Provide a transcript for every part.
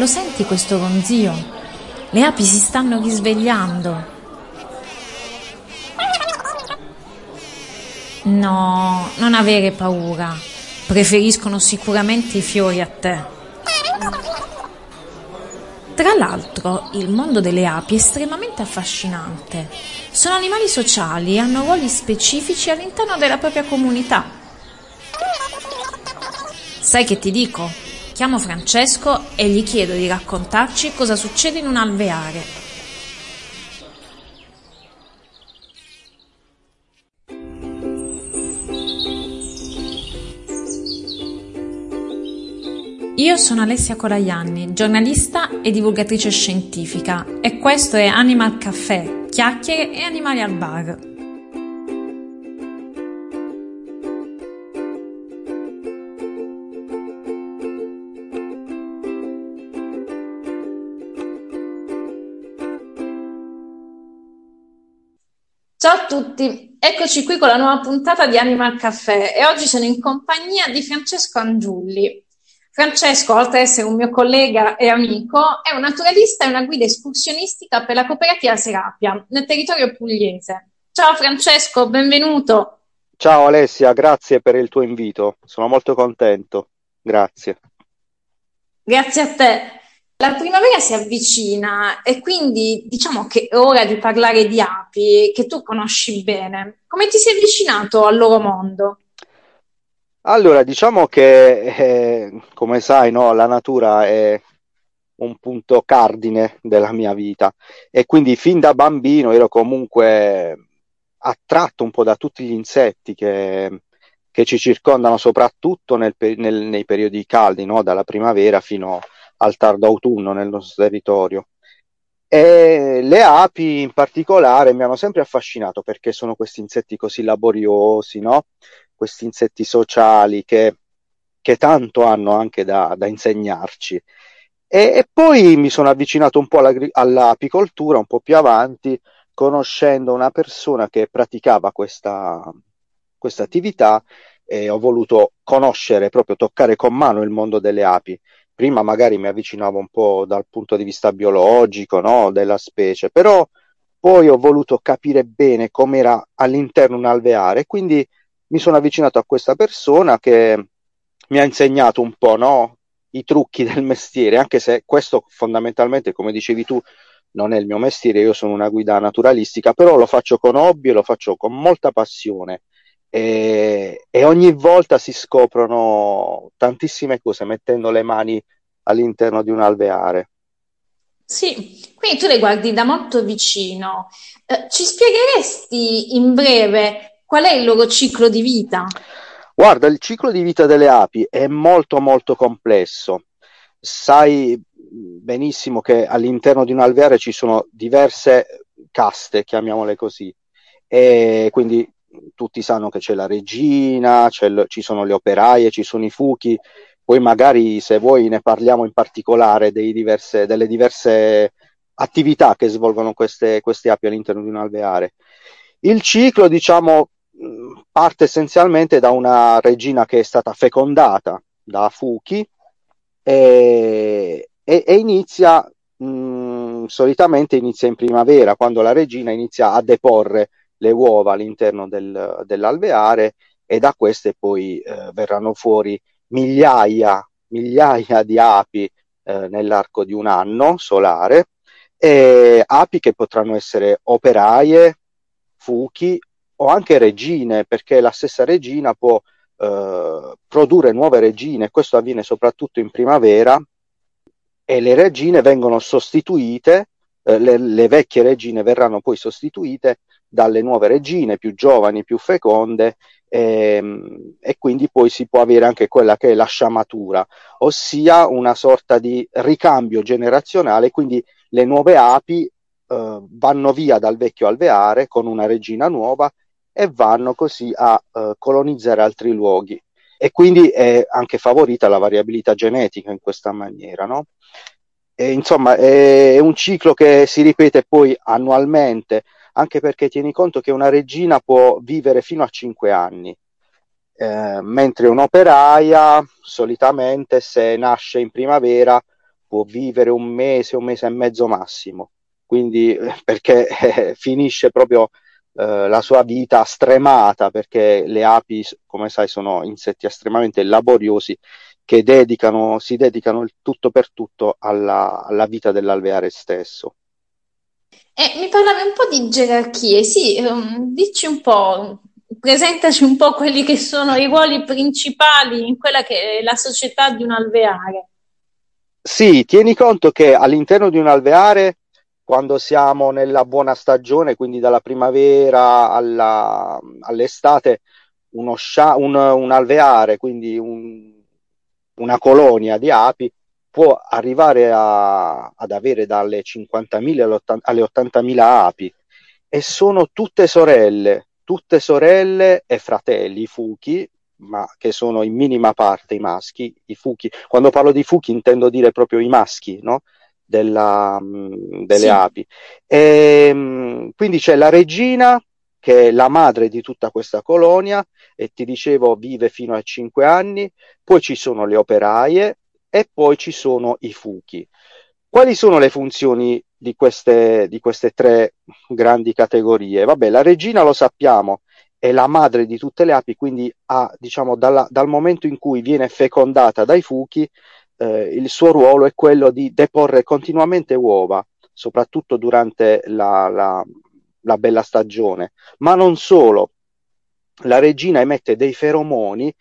Lo senti questo ronzio? Le api si stanno risvegliando. No, non avere paura. Preferiscono sicuramente i fiori a te. Tra l'altro, il mondo delle api è estremamente affascinante. Sono animali sociali e hanno ruoli specifici all'interno della propria comunità. Sai che ti dico? Chiamo Francesco e gli chiedo di raccontarci cosa succede in un alveare. Io sono Alessia Colaianni, giornalista e divulgatrice scientifica e questo è Animal Caffè, chiacchiere e animali al bar. Ciao a tutti, eccoci qui con la nuova puntata di Animal Caffè e oggi sono in compagnia di Francesco Angiulli. Francesco, oltre ad essere un mio collega e amico, è un naturalista e una guida escursionistica per la cooperativa Serapia nel territorio pugliese. Ciao Francesco, benvenuto. Ciao Alessia, grazie per il tuo invito, sono molto contento, grazie. Grazie a te. La primavera si avvicina e quindi diciamo che è ora di parlare di api che tu conosci bene. Come ti sei avvicinato al loro mondo? Allora, diciamo che, eh, come sai, no, la natura è un punto cardine della mia vita e quindi fin da bambino ero comunque attratto un po' da tutti gli insetti che, che ci circondano, soprattutto nel, nel, nei periodi caldi, no? dalla primavera fino al tardo autunno nel nostro territorio. E le api in particolare mi hanno sempre affascinato perché sono questi insetti così laboriosi, no? questi insetti sociali che, che tanto hanno anche da, da insegnarci. E, e, poi mi sono avvicinato un po' all'apicoltura, un po' più avanti, conoscendo una persona che praticava questa, questa attività e ho voluto conoscere, proprio toccare con mano il mondo delle api. Prima magari mi avvicinavo un po' dal punto di vista biologico, no? della specie, però poi ho voluto capire bene com'era all'interno un alveare, quindi mi sono avvicinato a questa persona che mi ha insegnato un po' no, i trucchi del mestiere, anche se questo fondamentalmente, come dicevi tu, non è il mio mestiere, io sono una guida naturalistica, però lo faccio con hobby e lo faccio con molta passione e, e ogni volta si scoprono tantissime cose mettendo le mani all'interno di un alveare. Sì, quindi tu le guardi da molto vicino. Eh, ci spiegheresti in breve Qual è il loro ciclo di vita? Guarda, il ciclo di vita delle api è molto molto complesso. Sai benissimo che all'interno di un alveare ci sono diverse caste, chiamiamole così, e quindi tutti sanno che c'è la regina, c'è ci sono le operaie, ci sono i fuchi, poi magari se vuoi ne parliamo in particolare diverse, delle diverse attività che svolgono queste, queste api all'interno di un alveare. Il ciclo, diciamo, parte essenzialmente da una regina che è stata fecondata da Fuki e, e, e inizia mh, solitamente inizia in primavera quando la regina inizia a deporre le uova all'interno del, dell'alveare e da queste poi eh, verranno fuori migliaia, migliaia di api eh, nell'arco di un anno solare, e api che potranno essere operaie, fuchi o anche regine, perché la stessa regina può eh, produrre nuove regine, questo avviene soprattutto in primavera, e le regine vengono sostituite, eh, le, le, vecchie regine verranno poi sostituite dalle nuove regine più giovani, più feconde, e, ehm, e quindi poi si può avere anche quella che è la sciamatura, ossia una sorta di ricambio generazionale, quindi le nuove api eh, vanno via dal vecchio alveare con una regina nuova e vanno così a uh, colonizzare altri luoghi e quindi è anche favorita la variabilità genetica in questa maniera. No? E, insomma, è un ciclo che si ripete poi annualmente, anche perché tieni conto che una regina può vivere fino a 5 anni, eh, mentre un'operaia solitamente se nasce in primavera può vivere un mese, un mese e mezzo massimo, quindi perché eh, finisce proprio eh, la sua vita stremata, perché le api, come sai, sono insetti estremamente laboriosi che dedicano, si dedicano il tutto per tutto alla, alla vita dell'alveare stesso. Eh, mi parlavi un po' di gerarchie, sì, um, dici un po', presentaci un po' quelli che sono i ruoli principali in quella che è la società di un alveare. Sì, tieni conto che all'interno di un alveare, quando siamo nella buona stagione, quindi dalla primavera alla, all'estate, scia- un, un, alveare, quindi un, una colonia di api, può arrivare a, ad avere dalle 50.000 alle 80.000 api e sono tutte sorelle, tutte sorelle e fratelli, i fuchi, ma che sono in minima parte i maschi, i fuchi. Quando parlo di fuchi intendo dire proprio i maschi, no? Della, mm, delle sì. api. E, ehm, quindi c'è la regina che è la madre di tutta questa colonia e ti dicevo vive fino a 5 anni, poi ci sono le operaie e poi ci sono i fuchi. Quali sono le funzioni di queste, di queste tre grandi categorie? Vabbè, la regina lo sappiamo, è la madre di tutte le api, quindi ha, diciamo, dalla, dal momento in cui viene fecondata dai fuchi, eh, il suo ruolo è quello di deporre continuamente uova, soprattutto durante la, la, la bella stagione. Ma non solo, la regina emette dei feromoni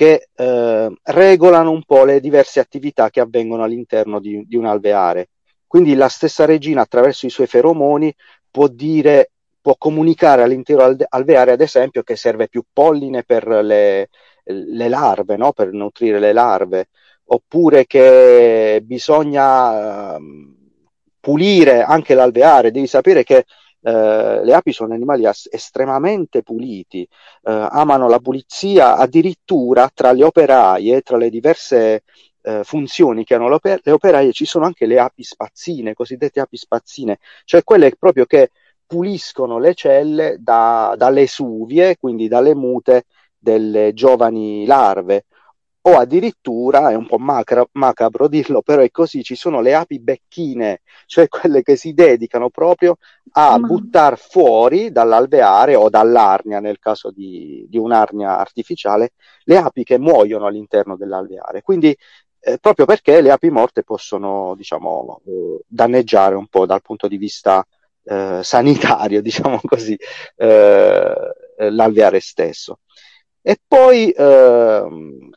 che eh, regolano un po' le diverse attività che avvengono all'interno di, di un alveare. Quindi la stessa regina, attraverso i suoi feromoni, può dire può comunicare all'intero alveare, ad esempio, che serve più polline per le, le larve, no? per nutrire le larve, oppure che bisogna uh, pulire anche l'alveare. Devi sapere che Uh, le api sono animali as- estremamente puliti, uh, amano la pulizia, addirittura tra le operaie, tra le diverse uh, funzioni che hanno le, le, operaie, ci sono anche le api spazzine, cosiddette api spazzine, cioè quelle proprio che puliscono le celle da, dalle suvie, quindi dalle mute delle giovani larve. O addirittura, è un po' macra, macabro dirlo, però è così, ci sono le api becchine, cioè quelle che si dedicano proprio a mm. buttare fuori dall'alveare o dall'arnia, nel caso di, di un'arnia artificiale, le api che muoiono all'interno dell'alveare. Quindi eh, proprio perché le api morte possono, diciamo, eh, danneggiare un po' dal punto di vista eh, sanitario, diciamo così, eh, l'alveare stesso. E poi eh,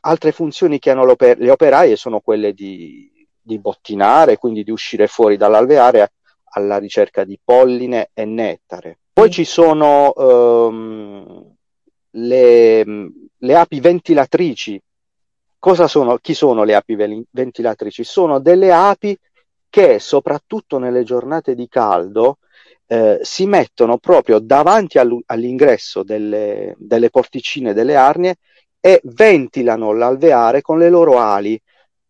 altre funzioni che hanno le operaie sono quelle di, di bottinare, quindi di uscire fuori dall'alveare alla ricerca di polline e nettare. Poi mm. ci sono ehm, le, le, api ventilatrici. Cosa sono? Chi sono le api ventilatrici? Sono delle api che soprattutto nelle giornate di caldo eh, si mettono proprio davanti all'ingresso delle, delle porticine delle arnie e ventilano l'alveare con le loro ali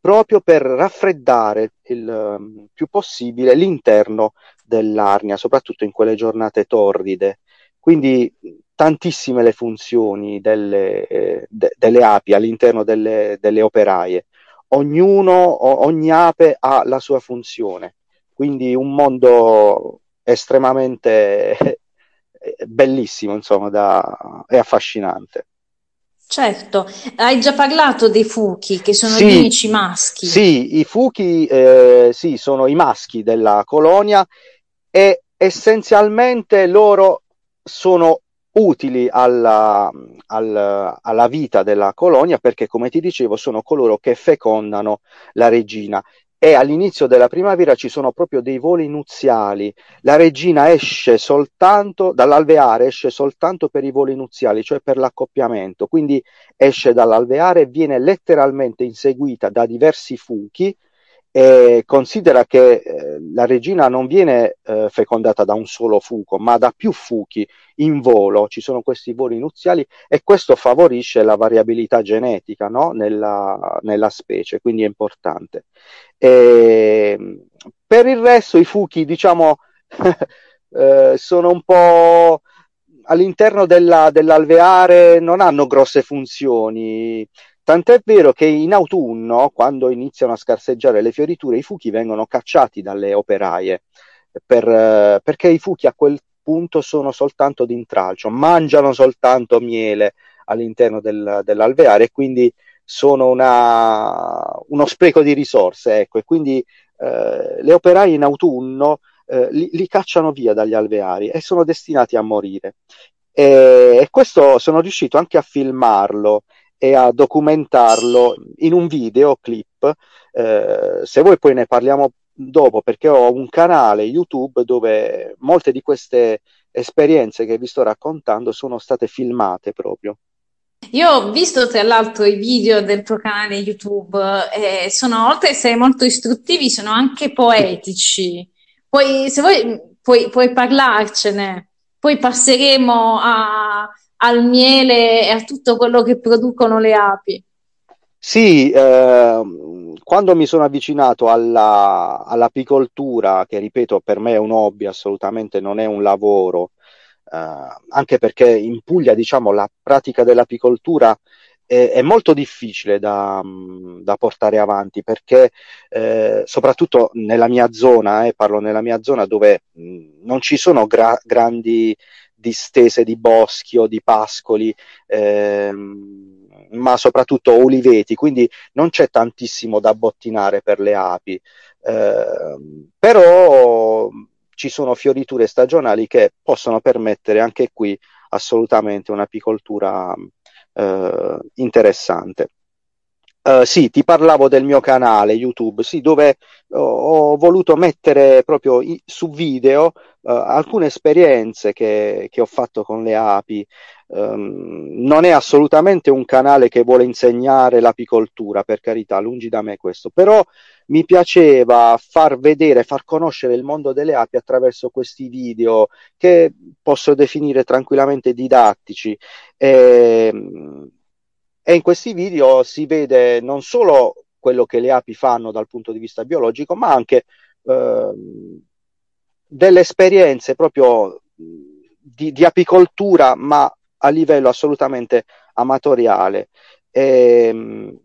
proprio per raffreddare il um, più possibile l'interno dell'arnia, soprattutto in quelle giornate torride. Quindi tantissime le funzioni delle, eh, de, delle api all'interno delle, delle operaie. Ognuno, ogni ape ha la sua funzione. Quindi un mondo estremamente bellissimo, insomma, da, è affascinante. Certo, hai già parlato dei fuchi, che sono sì, gli unici maschi. Sì, i fuchi eh, sì, sono i maschi della colonia e essenzialmente loro sono utili alla, alla, alla, vita della colonia perché, come ti dicevo, sono coloro che fecondano la regina e all'inizio della primavera ci sono proprio dei voli nuziali. La regina esce soltanto dall'alveare, esce soltanto per i voli nuziali, cioè per l'accoppiamento. Quindi esce dall'alveare e viene letteralmente inseguita da diversi fuchi e considera che eh, la regina non viene eh, fecondata da un solo fuco, ma da più fuchi in volo, ci sono questi voli nuziali e questo favorisce la variabilità genetica no? nella, nella, specie, quindi è importante. E, per il resto i fuchi, diciamo, eh, sono un po' all'interno della, dell'alveare, non hanno grosse funzioni tant'è vero che in autunno, quando iniziano a scarseggiare le fioriture, i fuchi vengono cacciati dalle operaie, per, eh, perché i fuchi a quel punto sono soltanto d'intralcio, mangiano soltanto miele all'interno del, dell'alveare e quindi sono una, uno spreco di risorse, ecco, e quindi eh, le operaie in autunno eh, li, li, cacciano via dagli alveari e sono destinati a morire. E, e, questo sono riuscito anche a filmarlo e a documentarlo in un videoclip. Eh, se vuoi poi ne parliamo dopo, perché ho un canale YouTube dove molte di queste esperienze che vi sto raccontando sono state filmate proprio. Io ho visto tra l'altro i video del tuo canale YouTube e sono, oltre ad essere molto istruttivi, sono anche poetici. Poi, se vuoi, puoi, puoi parlarcene. Poi passeremo a, al miele e a tutto quello che producono le api. Sì, eh, quando mi sono avvicinato alla, all'apicoltura, che ripeto per me è un hobby, assolutamente non è un lavoro, eh, anche perché in Puglia diciamo, la pratica dell'apicoltura è, è molto difficile da, da, portare avanti perché eh, soprattutto nella mia zona, eh, parlo nella mia zona dove mh, non ci sono gra- grandi distese di boschi o di pascoli, ehm, ma soprattutto oliveti, quindi non c'è tantissimo da bottinare per le api. Eh, però ci sono fioriture stagionali che possono permettere anche qui assolutamente un'apicoltura eh, interessante. Uh, sì, ti parlavo del mio canale YouTube, sì, dove ho, ho voluto mettere proprio i, su video uh, alcune esperienze che, che, ho fatto con le api. Um, non è assolutamente un canale che vuole insegnare l'apicoltura, per carità, lungi da me questo, però mi piaceva far vedere, far conoscere il mondo delle api attraverso questi video che posso definire tranquillamente didattici. E, e in questi video si vede non solo quello che le api fanno dal punto di vista biologico, ma anche eh, delle esperienze proprio di, di, apicoltura, ma a livello assolutamente amatoriale. E,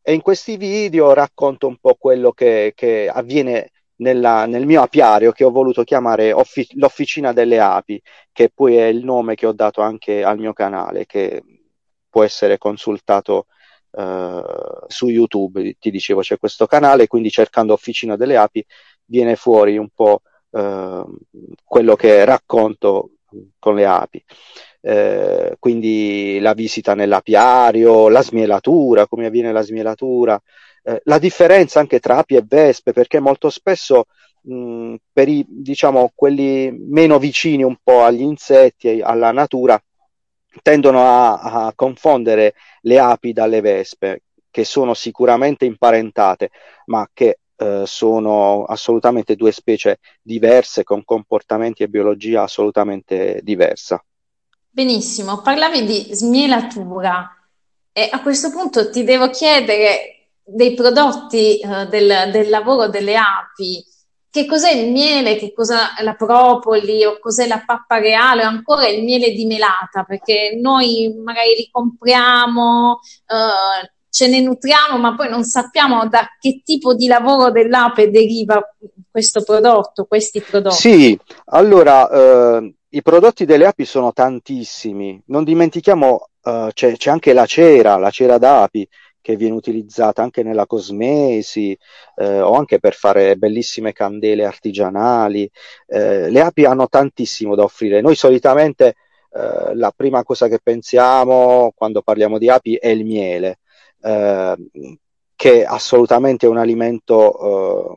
e, in questi video racconto un po' quello che, che avviene nella, nel mio apiario che ho voluto chiamare offi- l'Officina delle Api, che poi è il nome che ho dato anche al mio canale, che può essere consultato uh, su YouTube. Ti dicevo, c'è questo canale, quindi cercando Officina delle Api viene fuori un po' uh, quello che racconto con le api. Eh, quindi la visita nell'apiario, la smielatura, come avviene la smielatura, eh, la differenza anche tra api e vespe, perché molto spesso mh, per i, diciamo, quelli meno vicini un po' agli insetti, alla natura, tendono a, a confondere le api dalle vespe, che sono sicuramente imparentate, ma che eh, sono assolutamente due specie diverse, con comportamenti e biologia assolutamente diversa. Benissimo, parlavi di smielatura e a questo punto ti devo chiedere dei prodotti eh, del, del lavoro delle api che cos'è il miele, che cos'è la propoli? O cos'è la pappa reale? O ancora il miele di melata, perché noi magari li compriamo, eh, ce ne nutriamo, ma poi non sappiamo da che tipo di lavoro dell'ape deriva questo prodotto, questi prodotti. Sì, allora eh, i prodotti delle api sono tantissimi, non dimentichiamo eh, c'è, c'è anche la cera, la cera d'api che viene utilizzata anche nella cosmesi eh, o anche per fare bellissime candele artigianali. Eh, le api hanno tantissimo da offrire. Noi solitamente eh, la prima cosa che pensiamo quando parliamo di api è il miele, eh, che assolutamente è un alimento eh,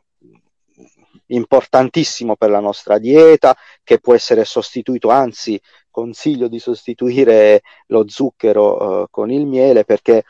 importantissimo per la nostra dieta, che può essere sostituito, anzi consiglio di sostituire lo zucchero uh, con il miele perché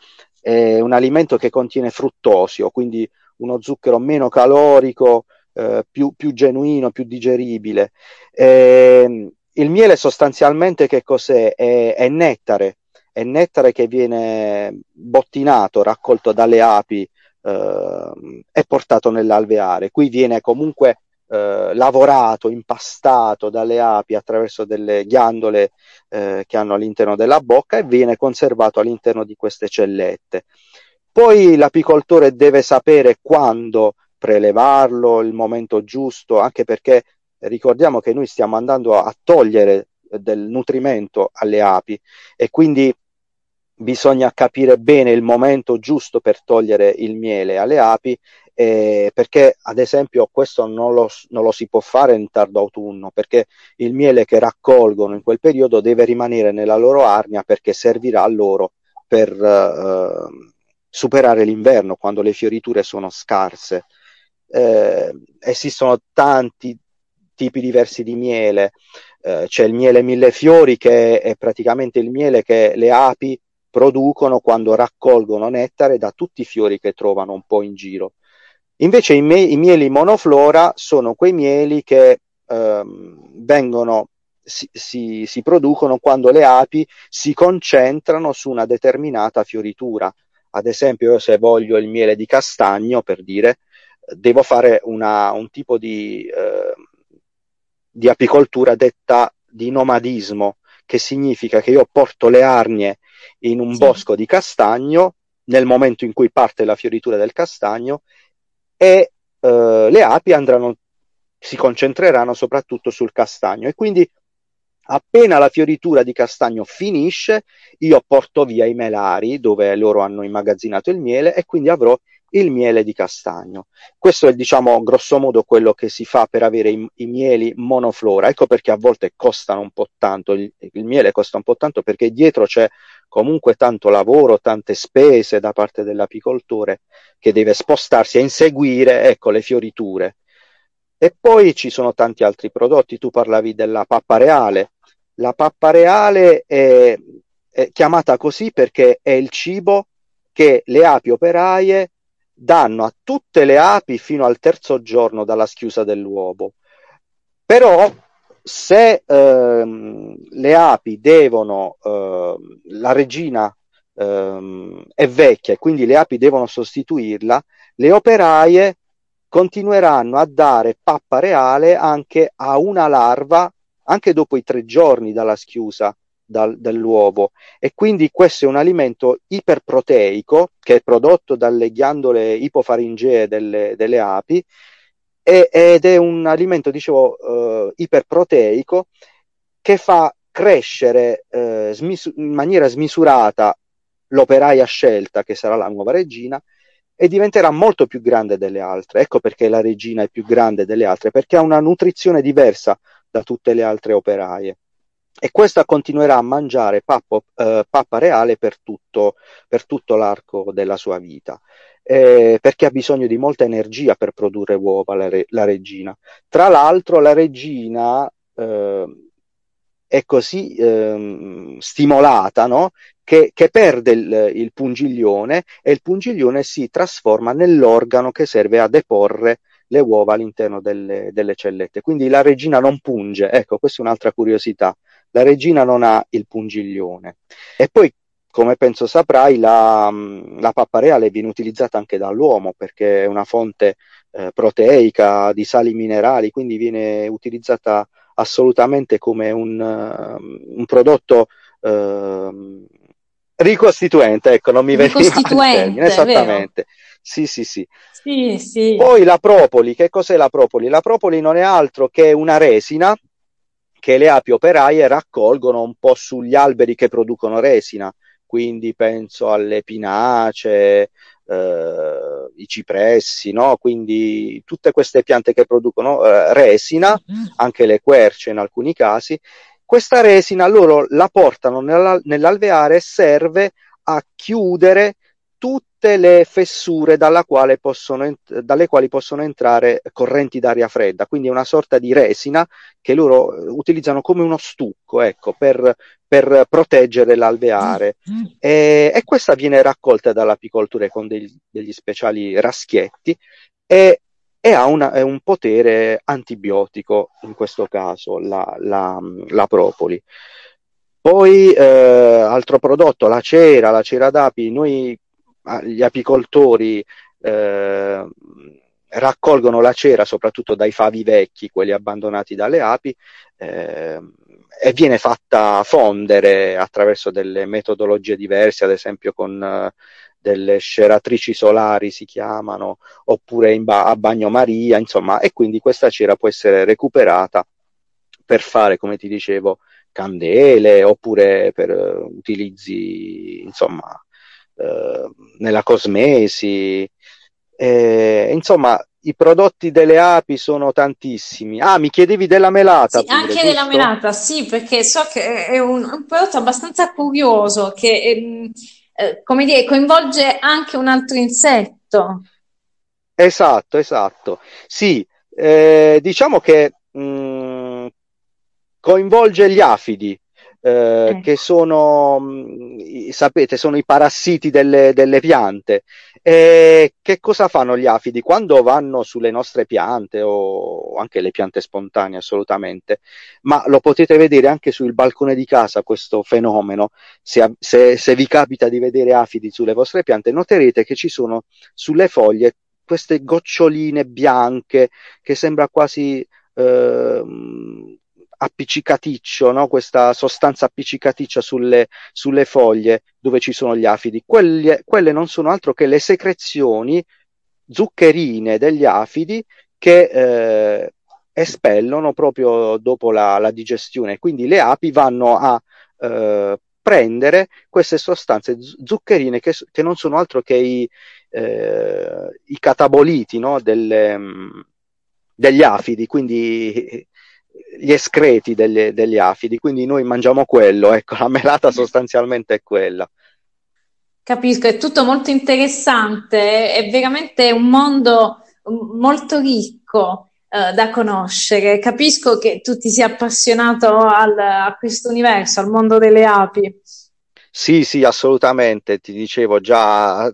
è un alimento che contiene fruttosio, quindi uno zucchero meno calorico, eh, più, più, genuino, più digeribile. Eh, il miele sostanzialmente che cos'è? È, è, nettare, è nettare che viene bottinato, raccolto dalle api eh, e portato nell'alveare. Qui viene comunque eh, lavorato, impastato dalle api attraverso delle ghiandole eh, che hanno all'interno della bocca e viene conservato all'interno di queste cellette. Poi l'apicoltore deve sapere quando prelevarlo, il momento giusto, anche perché ricordiamo che noi stiamo andando a togliere del nutrimento alle api e quindi bisogna capire bene il momento giusto per togliere il miele alle api eh, perché ad esempio questo non lo, non lo, si può fare in tardo autunno perché il miele che raccolgono in quel periodo deve rimanere nella loro arnia perché servirà a loro per eh, superare l'inverno quando le fioriture sono scarse. Eh, esistono tanti tipi diversi di miele. Eh, c'è il miele mille fiori che è praticamente il miele che le api producono quando raccolgono nettare da tutti i fiori che trovano un po' in giro Invece i, me- i mieli monoflora sono quei mieli che ehm, vengono, si, si, si producono quando le api si concentrano su una determinata fioritura. Ad esempio, io se voglio il miele di castagno, per dire, devo fare una, un tipo di, eh, di apicoltura detta di nomadismo, che significa che io porto le arnie in un sì. bosco di castagno nel momento in cui parte la fioritura del castagno e eh, le api andranno, si concentreranno soprattutto sul castagno e quindi appena la fioritura di castagno finisce io porto via i melari dove loro hanno immagazzinato il miele e quindi avrò il miele di castagno. Questo è diciamo grosso modo quello che si fa per avere i, i mieli monoflora. Ecco perché a volte costano un po' tanto, il, il miele costa un po' tanto perché dietro c'è comunque tanto lavoro, tante spese da parte dell'apicoltore che deve spostarsi a inseguire ecco, le fioriture. E poi ci sono tanti altri prodotti, tu parlavi della pappa reale. La pappa reale è, è chiamata così perché è il cibo che le api operaie danno a tutte le api fino al terzo giorno dalla schiusa dell'uovo. Però se ehm, le api devono, eh, la regina ehm, è vecchia e quindi le api devono sostituirla, le operaie continueranno a dare pappa reale anche a una larva anche dopo i tre giorni dalla schiusa dal, dall'uovo e quindi questo è un alimento iperproteico che è prodotto dalle ghiandole ipofaringee delle, delle api ed è un alimento, dicevo, eh, iperproteico che fa crescere eh, smis- in maniera smisurata l'operaia scelta, che sarà la nuova regina, e diventerà molto più grande delle altre. Ecco perché la regina è più grande delle altre, perché ha una nutrizione diversa da tutte le altre operaie. E questa continuerà a mangiare pappo, eh, pappa reale per tutto, per tutto l'arco della sua vita eh, perché ha bisogno di molta energia per produrre uova la, re- la regina. Tra l'altro la regina eh, è così eh, stimolata no? che, che, perde il, il, pungiglione e il pungiglione si trasforma nell'organo che serve a deporre le uova all'interno delle, delle cellette. Quindi la regina non punge, ecco, questa è un'altra curiosità. La regina non ha il pungiglione. E poi come penso saprai, la, mm, la, pappa reale viene utilizzata anche dall'uomo perché è una fonte eh, proteica di sali minerali, quindi viene utilizzata assolutamente come un, uh, un prodotto uh, ricostituente, ecco, non mi veniva il termine, esattamente. Sì, sì, sì, sì, sì. Poi la propoli, che cos'è la propoli? La propoli non è altro che una resina che le api operaie raccolgono un po' sugli alberi che producono resina quindi penso alle pinacee, eh, i cipressi, no? quindi tutte queste piante che producono eh, resina, mm-hmm. anche le querce in alcuni casi. Questa resina loro la portano nella, nell'alveare e serve a chiudere tutte le fessure possono, dalle quali possono entrare correnti d'aria fredda, quindi è una sorta di resina che loro eh, utilizzano come uno stucco ecco, per, per proteggere l'alveare mm. e, e, questa viene raccolta dall'apicoltura con degli, degli speciali raschietti e, e ha una, un potere antibiotico in questo caso la, la, la propoli. Poi eh, altro prodotto, la cera, la cera d'api, noi gli apicoltori eh, raccolgono la cera soprattutto dai favi vecchi, quelli abbandonati dalle api, eh, e viene fatta fondere attraverso delle metodologie diverse, ad esempio con eh, delle sceratrici solari si chiamano, oppure ba- a bagnomaria, insomma, e quindi questa cera può essere recuperata per fare, come ti dicevo, candele oppure per uh, utilizzi, insomma, uh, nella cosmesi. Eh, insomma, i prodotti delle api sono tantissimi. Ah, mi chiedevi della melata. Sì, pure, anche giusto? della melata, sì, perché so che è un, un prodotto abbastanza curioso che, eh, eh, come dire, coinvolge anche un altro insetto. Esatto, esatto. Sì, eh, diciamo che mh, mm, coinvolge gli afidi. Eh, mm. che sono, mh, sapete, sono i parassiti delle, delle piante e che cosa fanno gli afidi? Quando vanno sulle nostre piante o anche le piante spontanee assolutamente, ma lo potete vedere anche sul balcone di casa questo fenomeno, se, se, se vi capita di vedere afidi sulle vostre piante, noterete che ci sono sulle foglie queste goccioline bianche che sembra quasi eh, appiccicaticcio, no? questa sostanza appiccicaticcia sulle, sulle, foglie dove ci sono gli afidi. Quelle, quelle non sono altro che le secrezioni zuccherine degli afidi che eh, espellono proprio dopo la, la, digestione. Quindi le api vanno a eh, prendere queste sostanze zuccherine che, che, non sono altro che i, eh, i cataboliti no? Delle, degli afidi, quindi gli escreti degli, degli afidi, quindi noi mangiamo quello, ecco, la melata sostanzialmente è quella. Capisco, è tutto molto interessante, è veramente un mondo molto ricco eh, da conoscere. Capisco che tu ti sia appassionato al, a questo universo, al mondo delle api. Sì, sì, assolutamente, ti dicevo già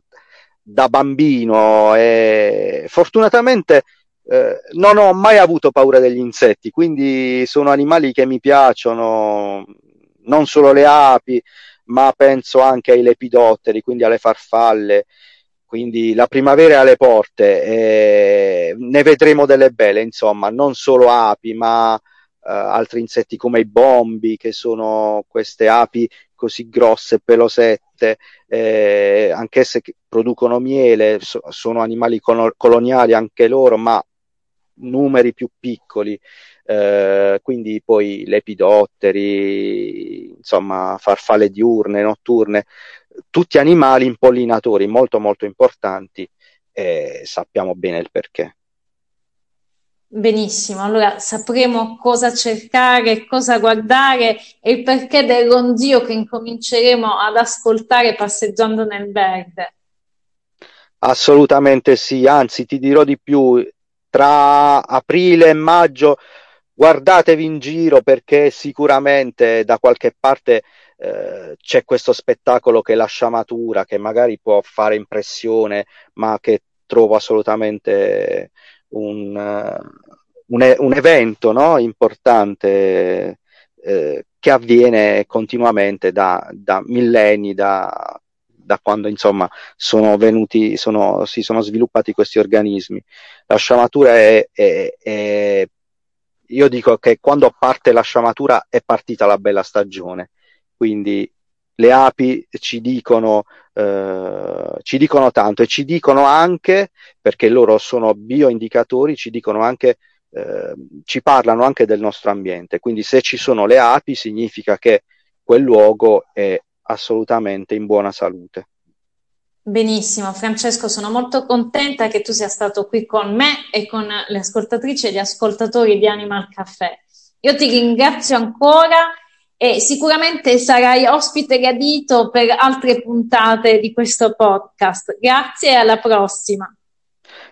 da bambino e fortunatamente eh, non ho mai avuto paura degli insetti, quindi sono animali che mi piacciono, non solo le api, ma penso anche ai lepidotteri, quindi alle farfalle. Quindi la primavera è alle porte, e ne vedremo delle belle, insomma, non solo api, ma Uh, altri insetti come i bombi, che sono queste api così grosse, pelosette, eh, anch'esse che producono miele, so, sono animali col- coloniali anche loro, ma numeri più piccoli, eh, quindi poi lepidotteri, insomma farfalle diurne, notturne, tutti animali impollinatori molto molto importanti e sappiamo bene il perché. Benissimo, allora sapremo cosa cercare, cosa guardare e il perché del ronzio che incominceremo ad ascoltare passeggiando nel verde. Assolutamente sì, anzi ti dirò di più, tra aprile e maggio guardatevi in giro perché sicuramente da qualche parte eh, c'è questo spettacolo che è la sciamatura, che magari può fare impressione, ma che trovo assolutamente un, un, un evento no? importante eh, che avviene continuamente da, da millenni, da, da quando insomma sono venuti, sono, si sono sviluppati questi organismi. La sciamatura è, è, è, io dico che quando parte la sciamatura è partita la bella stagione, quindi le api ci dicono, eh, ci dicono tanto e ci dicono anche, perché loro sono bioindicatori, ci dicono anche eh, ci parlano anche del nostro ambiente. Quindi se ci sono le api significa che quel luogo è assolutamente in buona salute. Benissimo, Francesco, sono molto contenta che tu sia stato qui con me e con le ascoltatrici e gli ascoltatori di Animal Caffè. Io ti ringrazio ancora e sicuramente sarai ospite gradito per altre puntate di questo podcast. Grazie e alla prossima.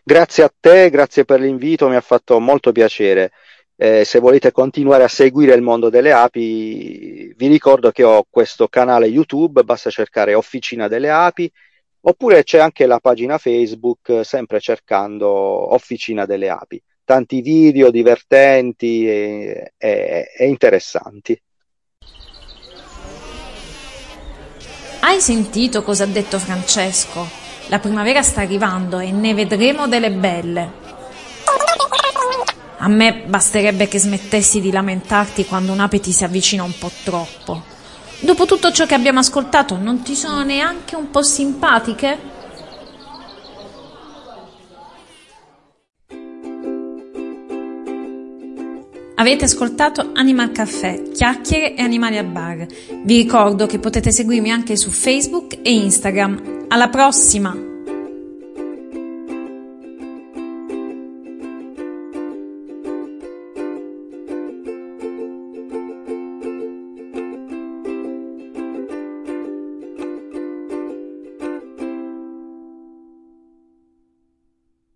Grazie a te, grazie per l'invito, mi ha fatto molto piacere. Eh, se volete continuare a seguire il mondo delle api, vi ricordo che ho questo canale YouTube, basta cercare Officina delle Api, oppure c'è anche la pagina Facebook, sempre cercando Officina delle Api. Tanti video divertenti e, e, e interessanti. Hai sentito cosa ha detto Francesco? La primavera sta arrivando e ne vedremo delle belle. A me basterebbe che smettessi di lamentarti quando un'ape ti si avvicina un po' troppo. Dopo tutto ciò che abbiamo ascoltato, non ti sono neanche un po' simpatiche? Avete ascoltato Animal Caffè, chiacchiere e animali a bar. Vi ricordo che potete seguirmi anche su Facebook e Instagram. Alla prossima!